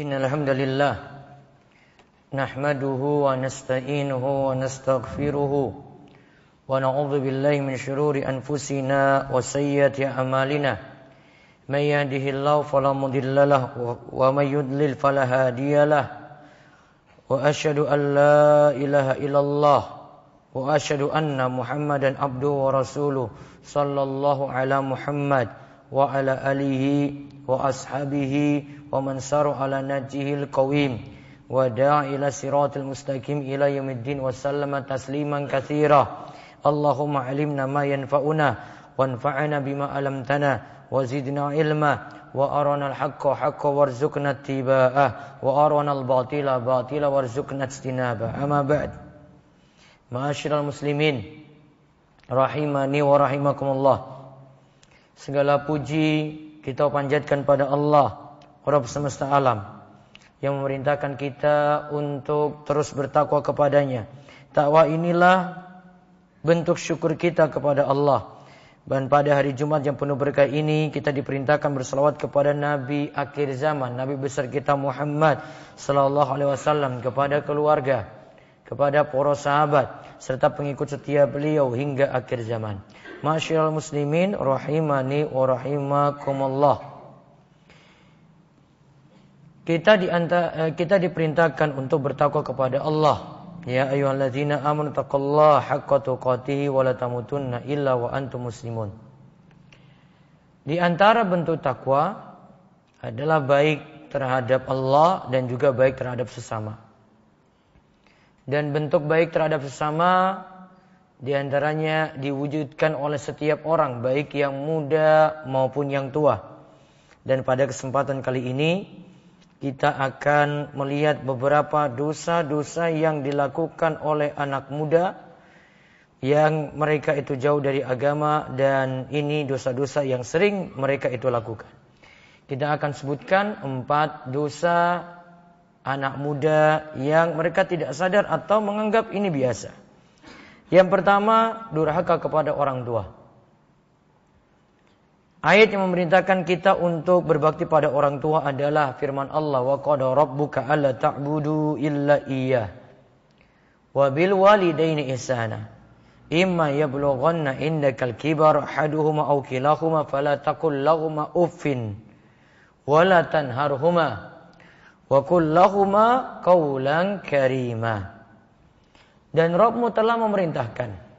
إن الحمد لله نحمده ونستعينه ونستغفره ونعوذ بالله من شرور أنفسنا وسيئات أعمالنا من يهده الله فلا مضل له ومن يضلل فلا هادي له وأشهد أن لا إله إلا الله وأشهد أن محمدا عبده ورسوله صلى الله على محمد وعلى آله وأصحابه ومن سار على نهجه القويم وداع إلى صراط المستقيم إلى يوم الدين وسلم تسليما كثيرا اللهم علمنا ما ينفعنا وانفعنا بما علمتنا وزدنا علما وأرنا الحق حقا وارزقنا اتباعه وأرنا الباطل باطلا وارزقنا اجتنابه أما بعد معاشر المسلمين rahimani wa rahimakumullah Segala puji kita panjatkan pada Allah Rabb semesta alam yang memerintahkan kita untuk terus bertakwa kepadanya. Takwa inilah bentuk syukur kita kepada Allah. Dan pada hari Jumat yang penuh berkah ini kita diperintahkan berselawat kepada Nabi akhir zaman, Nabi besar kita Muhammad sallallahu alaihi wasallam kepada keluarga, kepada para sahabat serta pengikut setia beliau hingga akhir zaman. Masyiral muslimin rahimani wa rahimakumullah. Kita di eh, kita diperintahkan untuk bertakwa kepada Allah. Ya ayyuhalladzina amanu taqullaha haqqa tuqatih wa la tamutunna illa wa antum muslimun. Di antara bentuk takwa adalah baik terhadap Allah dan juga baik terhadap sesama. Dan bentuk baik terhadap sesama di antaranya diwujudkan oleh setiap orang baik yang muda maupun yang tua. Dan pada kesempatan kali ini kita akan melihat beberapa dosa-dosa yang dilakukan oleh anak muda yang mereka itu jauh dari agama dan ini dosa-dosa yang sering mereka itu lakukan. Kita akan sebutkan empat dosa anak muda yang mereka tidak sadar atau menganggap ini biasa. Yang pertama, durhaka kepada orang tua. Ayat yang memerintahkan kita untuk berbakti pada orang tua adalah firman Allah wa qad rabbuka alla ta'budu illa iyyah wa bil walidaini ihsana. Imma yablughanna indakal kibar ahaduhuma aw kilahuma fala taqul lahumā uffin wa la tanharhuma wa qul lahumā qawlan karīmā dan Rabbmu telah memerintahkan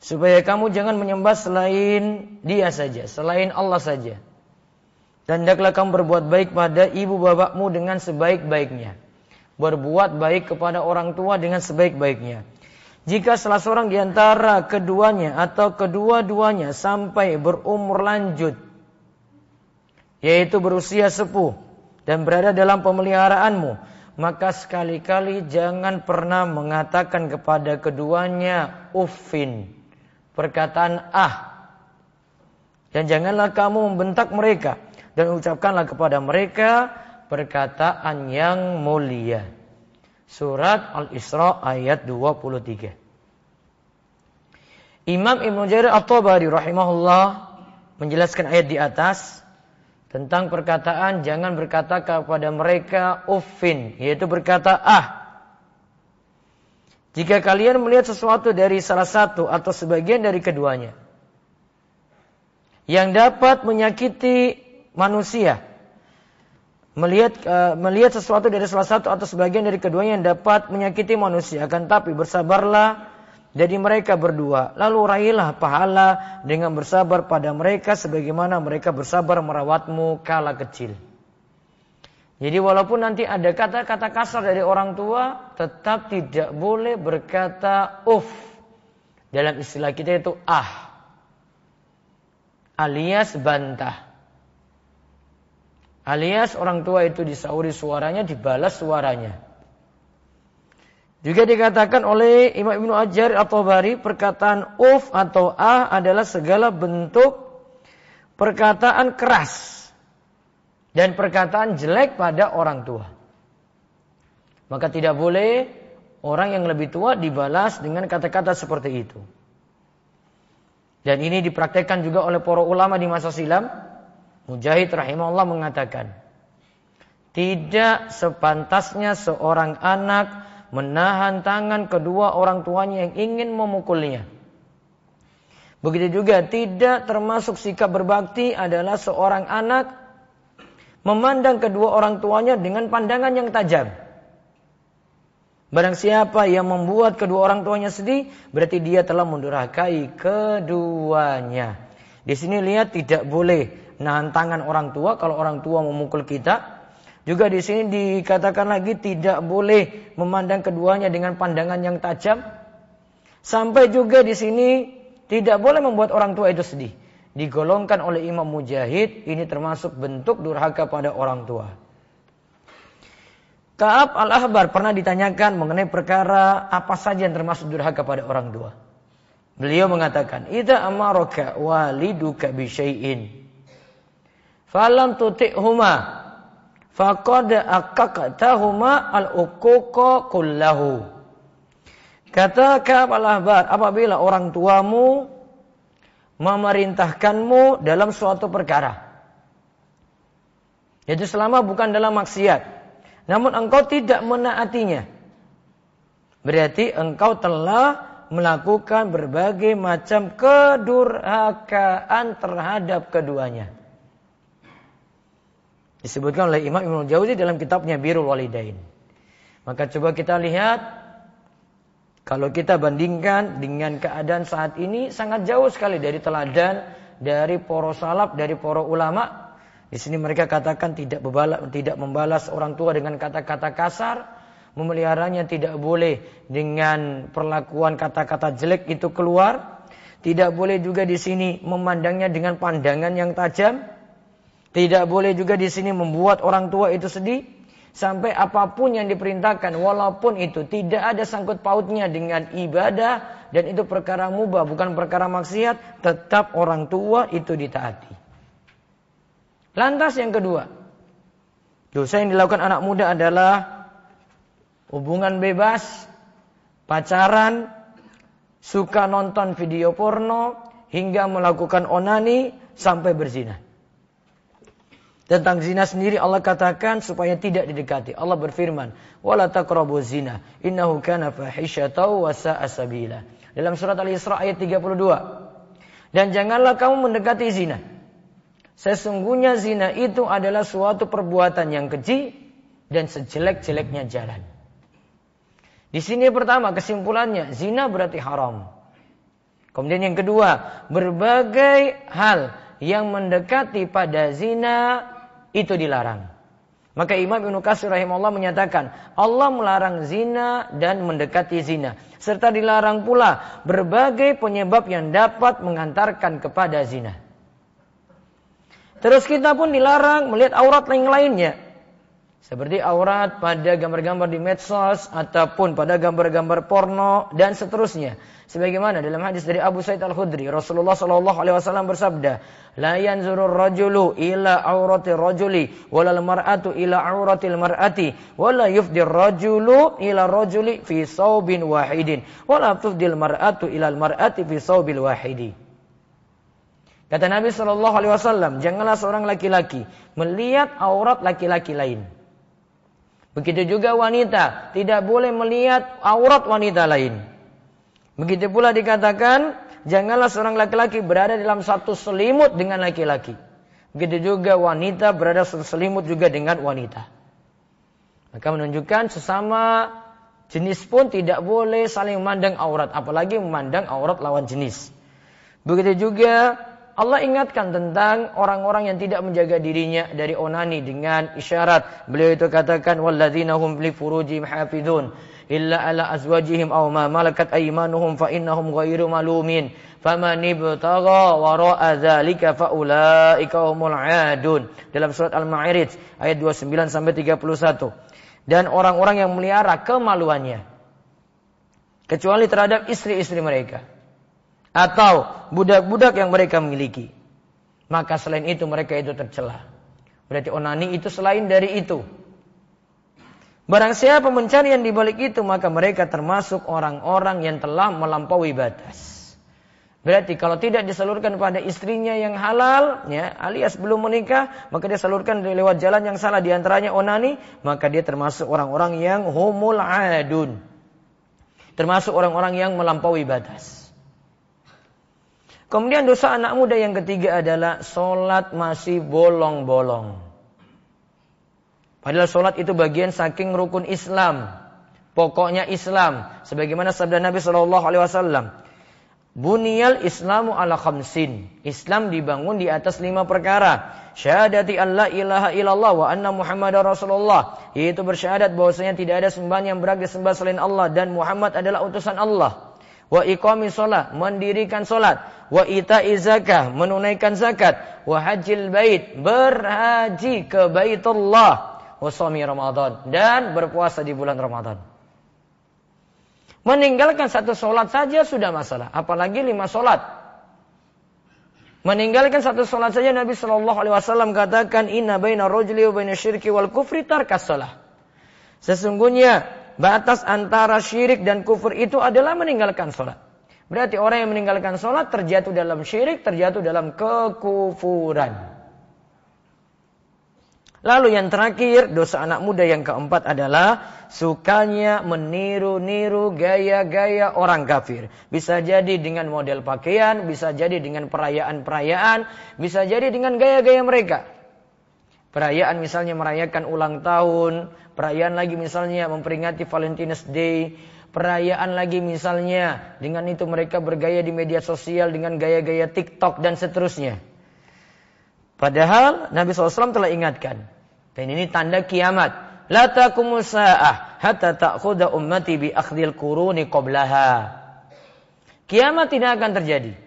Supaya kamu jangan menyembah selain dia saja, selain Allah saja. Dan hendaklah kamu berbuat baik pada ibu bapakmu dengan sebaik-baiknya. Berbuat baik kepada orang tua dengan sebaik-baiknya. Jika salah seorang di antara keduanya atau kedua-duanya sampai berumur lanjut, yaitu berusia sepuh dan berada dalam pemeliharaanmu, maka sekali-kali jangan pernah mengatakan kepada keduanya uffin perkataan ah. Dan janganlah kamu membentak mereka dan ucapkanlah kepada mereka perkataan yang mulia. Surat Al-Isra ayat 23. Imam Ibn Jarir At-Tabari rahimahullah menjelaskan ayat di atas tentang perkataan jangan berkata kepada mereka uffin yaitu berkata ah jika kalian melihat sesuatu dari salah satu atau sebagian dari keduanya yang dapat menyakiti manusia, melihat uh, melihat sesuatu dari salah satu atau sebagian dari keduanya yang dapat menyakiti manusia, akan tapi bersabarlah jadi mereka berdua. Lalu raihlah pahala dengan bersabar pada mereka sebagaimana mereka bersabar merawatmu kala kecil. Jadi walaupun nanti ada kata-kata kasar dari orang tua, tetap tidak boleh berkata uff. Dalam istilah kita itu ah. Alias bantah. Alias orang tua itu disauri suaranya, dibalas suaranya. Juga dikatakan oleh Imam Ibnu Ajar atau Bari perkataan uf atau ah adalah segala bentuk perkataan keras dan perkataan jelek pada orang tua. Maka tidak boleh orang yang lebih tua dibalas dengan kata-kata seperti itu. Dan ini dipraktekkan juga oleh para ulama di masa silam. Mujahid rahimahullah mengatakan, Tidak sepantasnya seorang anak menahan tangan kedua orang tuanya yang ingin memukulnya. Begitu juga tidak termasuk sikap berbakti adalah seorang anak memandang kedua orang tuanya dengan pandangan yang tajam. Barang siapa yang membuat kedua orang tuanya sedih, berarti dia telah mendurhakai keduanya. Di sini lihat tidak boleh nahan tangan orang tua kalau orang tua memukul kita. Juga di sini dikatakan lagi tidak boleh memandang keduanya dengan pandangan yang tajam. Sampai juga di sini tidak boleh membuat orang tua itu sedih. Digolongkan oleh Imam Mujahid, ini termasuk bentuk durhaka pada orang tua. Kaab al-Ahbar pernah ditanyakan mengenai perkara apa saja yang termasuk durhaka pada orang tua. Beliau mengatakan, "Idza amaraka waliduka bi syai'in falam tuti'huma faqad akaqtahuma al-uquqa kullahu." Kata Kaab al-Ahbar, apabila orang tuamu memerintahkanmu dalam suatu perkara. Yaitu selama bukan dalam maksiat namun engkau tidak menaatinya. Berarti engkau telah melakukan berbagai macam kedurhakaan terhadap keduanya. Disebutkan oleh Imam Ibnu Jauzi dalam kitabnya Birul Walidain. Maka coba kita lihat kalau kita bandingkan dengan keadaan saat ini sangat jauh sekali dari teladan dari poro salaf, dari poro ulama di sini mereka katakan tidak membalas, tidak membalas orang tua dengan kata-kata kasar, memeliharanya tidak boleh dengan perlakuan kata-kata jelek itu keluar. Tidak boleh juga di sini memandangnya dengan pandangan yang tajam. Tidak boleh juga di sini membuat orang tua itu sedih. Sampai apa pun yang diperintahkan, walaupun itu tidak ada sangkut pautnya dengan ibadah dan itu perkara mubah, bukan perkara maksiat, tetap orang tua itu ditaati. Lantas yang kedua, dosa yang dilakukan anak muda adalah hubungan bebas, pacaran, suka nonton video porno, hingga melakukan onani sampai berzina. Tentang zina sendiri Allah katakan supaya tidak didekati. Allah berfirman, "Wala taqrabu zina, innahu kana fahisyatan wa sa'a sabila." Dalam surat Al-Isra ayat 32. Dan janganlah kamu mendekati zina. Sesungguhnya zina itu adalah suatu perbuatan yang keji dan sejelek-jeleknya jalan. Di sini pertama kesimpulannya zina berarti haram. Kemudian yang kedua, berbagai hal yang mendekati pada zina itu dilarang. Maka Imam Ibnu Katsir rahimahullah menyatakan Allah melarang zina dan mendekati zina serta dilarang pula berbagai penyebab yang dapat mengantarkan kepada zina. Terus kita pun dilarang melihat aurat lain-lainnya. Seperti aurat pada gambar-gambar di medsos ataupun pada gambar-gambar porno dan seterusnya. Sebagaimana dalam hadis dari Abu Sa'id Al-Khudri, Rasulullah Shallallahu alaihi wasallam bersabda, "La yanzuru rajulu ila aurati rajuli wala mar'atu ila auratil mar'ati wala yufdi rajulu ila rajuli fi saubin wahidin wala tufdil mar'atu ila al-mar'ati fi saubil wahidi." Kata Nabi Shallallahu Alaihi Wasallam, janganlah seorang laki-laki melihat aurat laki-laki lain. Begitu juga wanita tidak boleh melihat aurat wanita lain. Begitu pula dikatakan, janganlah seorang laki-laki berada dalam satu selimut dengan laki-laki. Begitu juga wanita berada satu selimut juga dengan wanita. Maka menunjukkan sesama jenis pun tidak boleh saling memandang aurat, apalagi memandang aurat lawan jenis. Begitu juga Allah ingatkan tentang orang-orang yang tidak menjaga dirinya dari onani dengan isyarat. Beliau itu katakan walladzina hum li furujihim hafizun illa ala azwajihim aw ma malakat aymanuhum fa innahum ghairu malumin. Faman ibtagha wara'a dzalika fa adun. Dalam surat Al-Ma'arij ayat 29 sampai 31. Dan orang-orang yang melihara kemaluannya kecuali terhadap istri-istri mereka atau budak-budak yang mereka miliki. Maka selain itu mereka itu tercela. Berarti onani itu selain dari itu. Barang siapa mencari yang dibalik itu maka mereka termasuk orang-orang yang telah melampaui batas. Berarti kalau tidak disalurkan pada istrinya yang halal, ya, alias belum menikah, maka dia salurkan lewat jalan yang salah di antaranya onani, maka dia termasuk orang-orang yang humul adun. Termasuk orang-orang yang melampaui batas. Kemudian dosa anak muda yang ketiga adalah solat masih bolong-bolong. Padahal solat itu bagian saking rukun Islam. Pokoknya Islam. Sebagaimana sabda Nabi Shallallahu Alaihi Wasallam. Bunyal Islamu ala khamsin. Islam dibangun di atas lima perkara. Syahadati an la ilaha illallah wa anna Muhammad Rasulullah. Yaitu bersyahadat bahwasanya tidak ada sembahan yang berhak disembah selain Allah dan Muhammad adalah utusan Allah. Wa iqami sholat, mendirikan sholat. Wa ita zakah, menunaikan zakat. Wa hajil bait, berhaji ke baitullah. Wa somi Ramadan, dan berpuasa di bulan Ramadan. Meninggalkan satu sholat saja sudah masalah. Apalagi lima sholat. Meninggalkan satu sholat saja Nabi Shallallahu Alaihi Wasallam katakan Inna baina rojli wa baina syirki wal kufri tarkas sholat. Sesungguhnya batas antara syirik dan kufur itu adalah meninggalkan sholat. Berarti orang yang meninggalkan sholat terjatuh dalam syirik, terjatuh dalam kekufuran. Lalu yang terakhir, dosa anak muda yang keempat adalah sukanya meniru-niru gaya-gaya orang kafir. Bisa jadi dengan model pakaian, bisa jadi dengan perayaan-perayaan, bisa jadi dengan gaya-gaya mereka. Perayaan misalnya merayakan ulang tahun, perayaan lagi misalnya memperingati Valentine's Day, perayaan lagi misalnya dengan itu mereka bergaya di media sosial dengan gaya-gaya TikTok dan seterusnya. Padahal Nabi SAW telah ingatkan, dan ini tanda kiamat. La sa'ah hatta ta'khudha ummati bi akhdhil quruni qablaha. Kiamat tidak akan terjadi.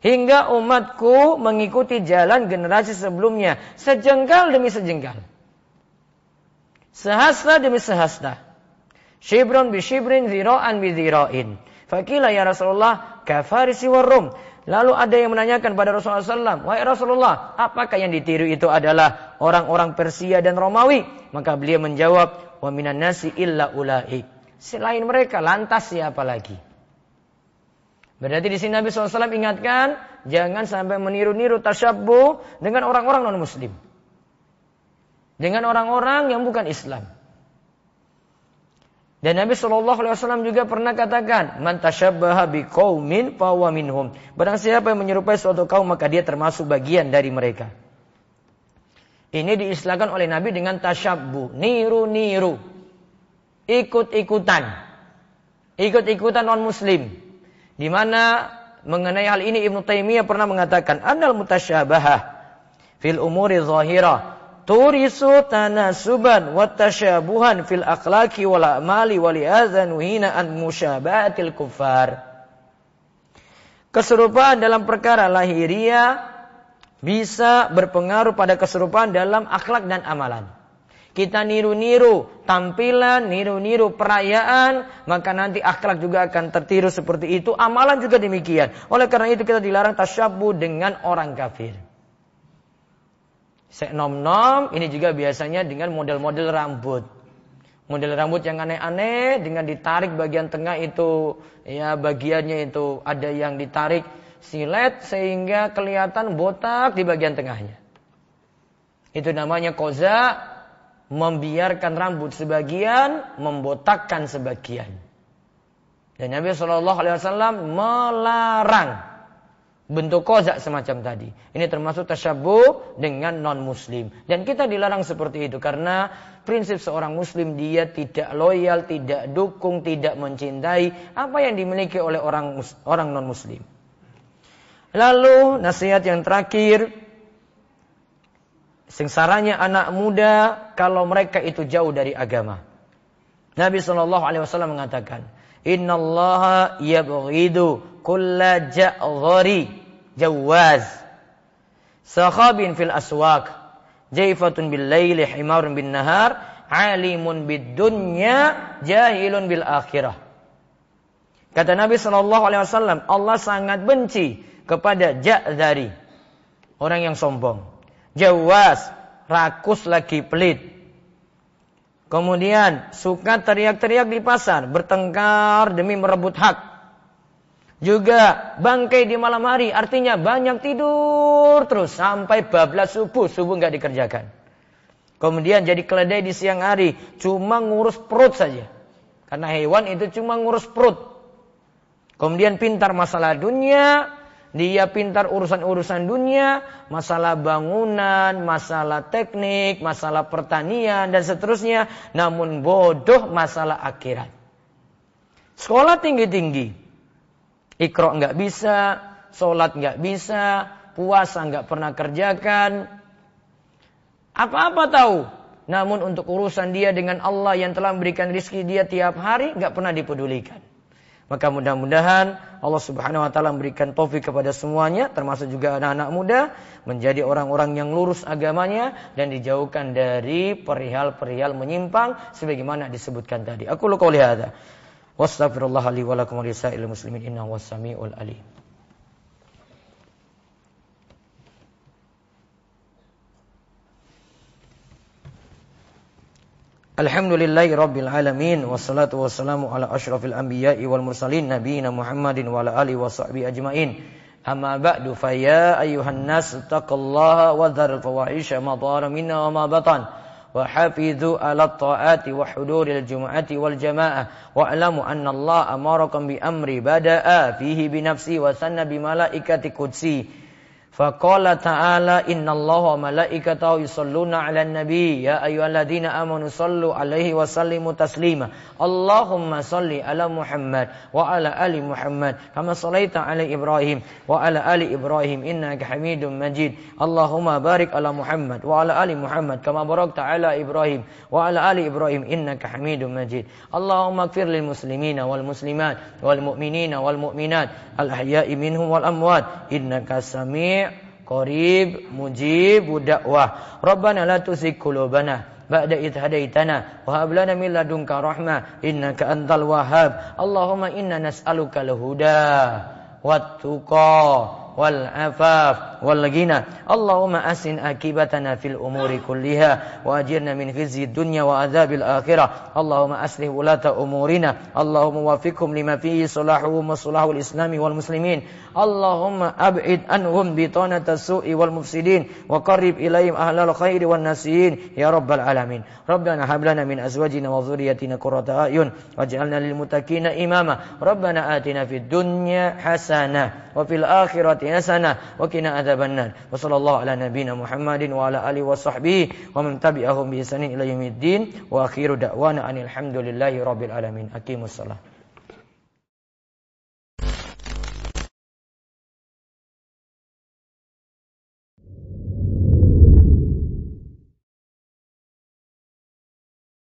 Hingga umatku mengikuti jalan generasi sebelumnya. Sejengkal demi sejengkal. Sehasta demi sehasta. Shibron bi shibrin zira'an bi zira'in. Fakila ya Rasulullah kafarisi warrum. Lalu ada yang menanyakan pada Rasulullah SAW, Wahai Rasulullah, apakah yang ditiru itu adalah orang-orang Persia dan Romawi? Maka beliau menjawab, Wa minan nasi illa ulai. Selain mereka, lantas siapa lagi? Berarti di sini Nabi SAW ingatkan, jangan sampai meniru-niru tasyabbu dengan orang-orang non-muslim. Dengan orang-orang yang bukan Islam. Dan Nabi Shallallahu Alaihi Wasallam juga pernah katakan, "Man tashabbaha biqaumin fahuwa minhum." Barang siapa yang menyerupai suatu kaum maka dia termasuk bagian dari mereka. Ini diistilahkan oleh Nabi dengan tasyabbu, niru-niru. Ikut-ikutan. Ikut-ikutan non-muslim. Di mana mengenai hal ini Ibnu Taimiyah pernah mengatakan, "Annal mutasyabaha fil umuri zahirah turisu tanasuban wa tasyabuhan fil akhlaki wal amali wal nuhina an musyabahatil kufar. Keserupaan dalam perkara lahiriah bisa berpengaruh pada keserupaan dalam akhlak dan amalan. Kita niru-niru tampilan, niru-niru perayaan, maka nanti akhlak juga akan tertiru seperti itu. Amalan juga demikian. Oleh karena itu kita dilarang tasyabuh dengan orang kafir. Sek nom-nom ini juga biasanya dengan model-model rambut. Model rambut yang aneh-aneh dengan ditarik bagian tengah itu ya bagiannya itu ada yang ditarik silet sehingga kelihatan botak di bagian tengahnya. Itu namanya koza membiarkan rambut sebagian, membotakkan sebagian. Dan Nabi Shallallahu Alaihi Wasallam melarang bentuk kozak semacam tadi. Ini termasuk tasyabuh dengan non-muslim. Dan kita dilarang seperti itu karena prinsip seorang muslim dia tidak loyal, tidak dukung, tidak mencintai apa yang dimiliki oleh orang orang non-muslim. Lalu nasihat yang terakhir sengsaranya anak muda kalau mereka itu jauh dari agama. Nabi Shallallahu alaihi wasallam mengatakan, "Innallaha yabghidu kulla ja'ghari jawaz. Sakhabin fil aswaq jaifatun bil laili himarun bin nahar alimun bid dunya jahilun bil akhirah. Kata Nabi sallallahu alaihi wasallam Allah sangat benci kepada ja'zari orang yang sombong jawaz rakus lagi pelit kemudian suka teriak-teriak di pasar bertengkar demi merebut hak Juga bangkai di malam hari artinya banyak tidur terus sampai bablas subuh, subuh nggak dikerjakan. Kemudian jadi keledai di siang hari, cuma ngurus perut saja. Karena hewan itu cuma ngurus perut. Kemudian pintar masalah dunia, dia pintar urusan-urusan dunia, masalah bangunan, masalah teknik, masalah pertanian dan seterusnya, namun bodoh masalah akhirat. Sekolah tinggi-tinggi, Ikro nggak bisa, sholat nggak bisa, puasa nggak pernah kerjakan. Apa-apa tahu. Namun untuk urusan dia dengan Allah yang telah memberikan rizki dia tiap hari nggak pernah dipedulikan. Maka mudah-mudahan Allah Subhanahu wa taala memberikan taufik kepada semuanya termasuk juga anak-anak muda menjadi orang-orang yang lurus agamanya dan dijauhkan dari perihal-perihal menyimpang sebagaimana disebutkan tadi. Aku lu qauli hadza. Wastaghfirullah li wa lakum wa muslimin innahu was-sami'ul alim. Alhamdulillahi rabbil alamin wassalatu wassalamu ala asyrafil anbiya'i wal mursalin nabiyina Muhammadin wa ala alihi wa sahbihi ajmain. Amma ba'du fa ya ayyuhan nas taqullaha wa dzarul fawahisha ma dhara minna wa ma batan. وحافظوا على الطاعات وحضور الجمعة والجماعة واعلموا Faqala ta'ala innallaha malaikatahu yusalluna 'alan nabi ya ayyuhalladzina amanu sallu 'alaihi wa sallimu taslima. Allahumma salli 'ala Muhammad wa 'ala ali Muhammad kama sallaita 'ala Ibrahim wa 'ala ali Ibrahim innaka Hamidum Majid. Allahumma barik 'ala Muhammad wa 'ala ali Muhammad kama barakta 'ala Ibrahim wa 'ala ali Ibrahim innaka Hamidum Majid. Allahumma ighfir lil muslimina wal muslimat wal mu'minina wal mu'minat al ahya'i minhum wal amwat innaka sami' qarib mujib dakwah rabbana la tuzigh qulubana ba'da idh hadaitana wa hab lana min ladunka rahmah innaka antal wahhab. Allahumma inna nas'aluka al-huda wat tuqa wal afaf wal ghina Allahumma asin akibatana fil umuri kulliha wa ajirna min khizyi dunya wa adzabil akhirah Allahumma aslih ulata umurina Allahumma wafiqhum lima fihi salahu wa salahul islami wal muslimin Allahumma ab'id anhum bitanata su'i wal mufsidin wa qarrib ilayhim ahlal khairi wan nasihin ya rabbal alamin Rabbana hab lana min azwajina wa dhurriyyatina qurrata a'yun waj'alna lil muttaqina imama Rabbana atina fid dunya hasanah wa fil akhirati hasanah wa qina adzabannar wa sallallahu ala nabiyyina Muhammadin wa ala alihi wa sahbihi wa man tabi'ahum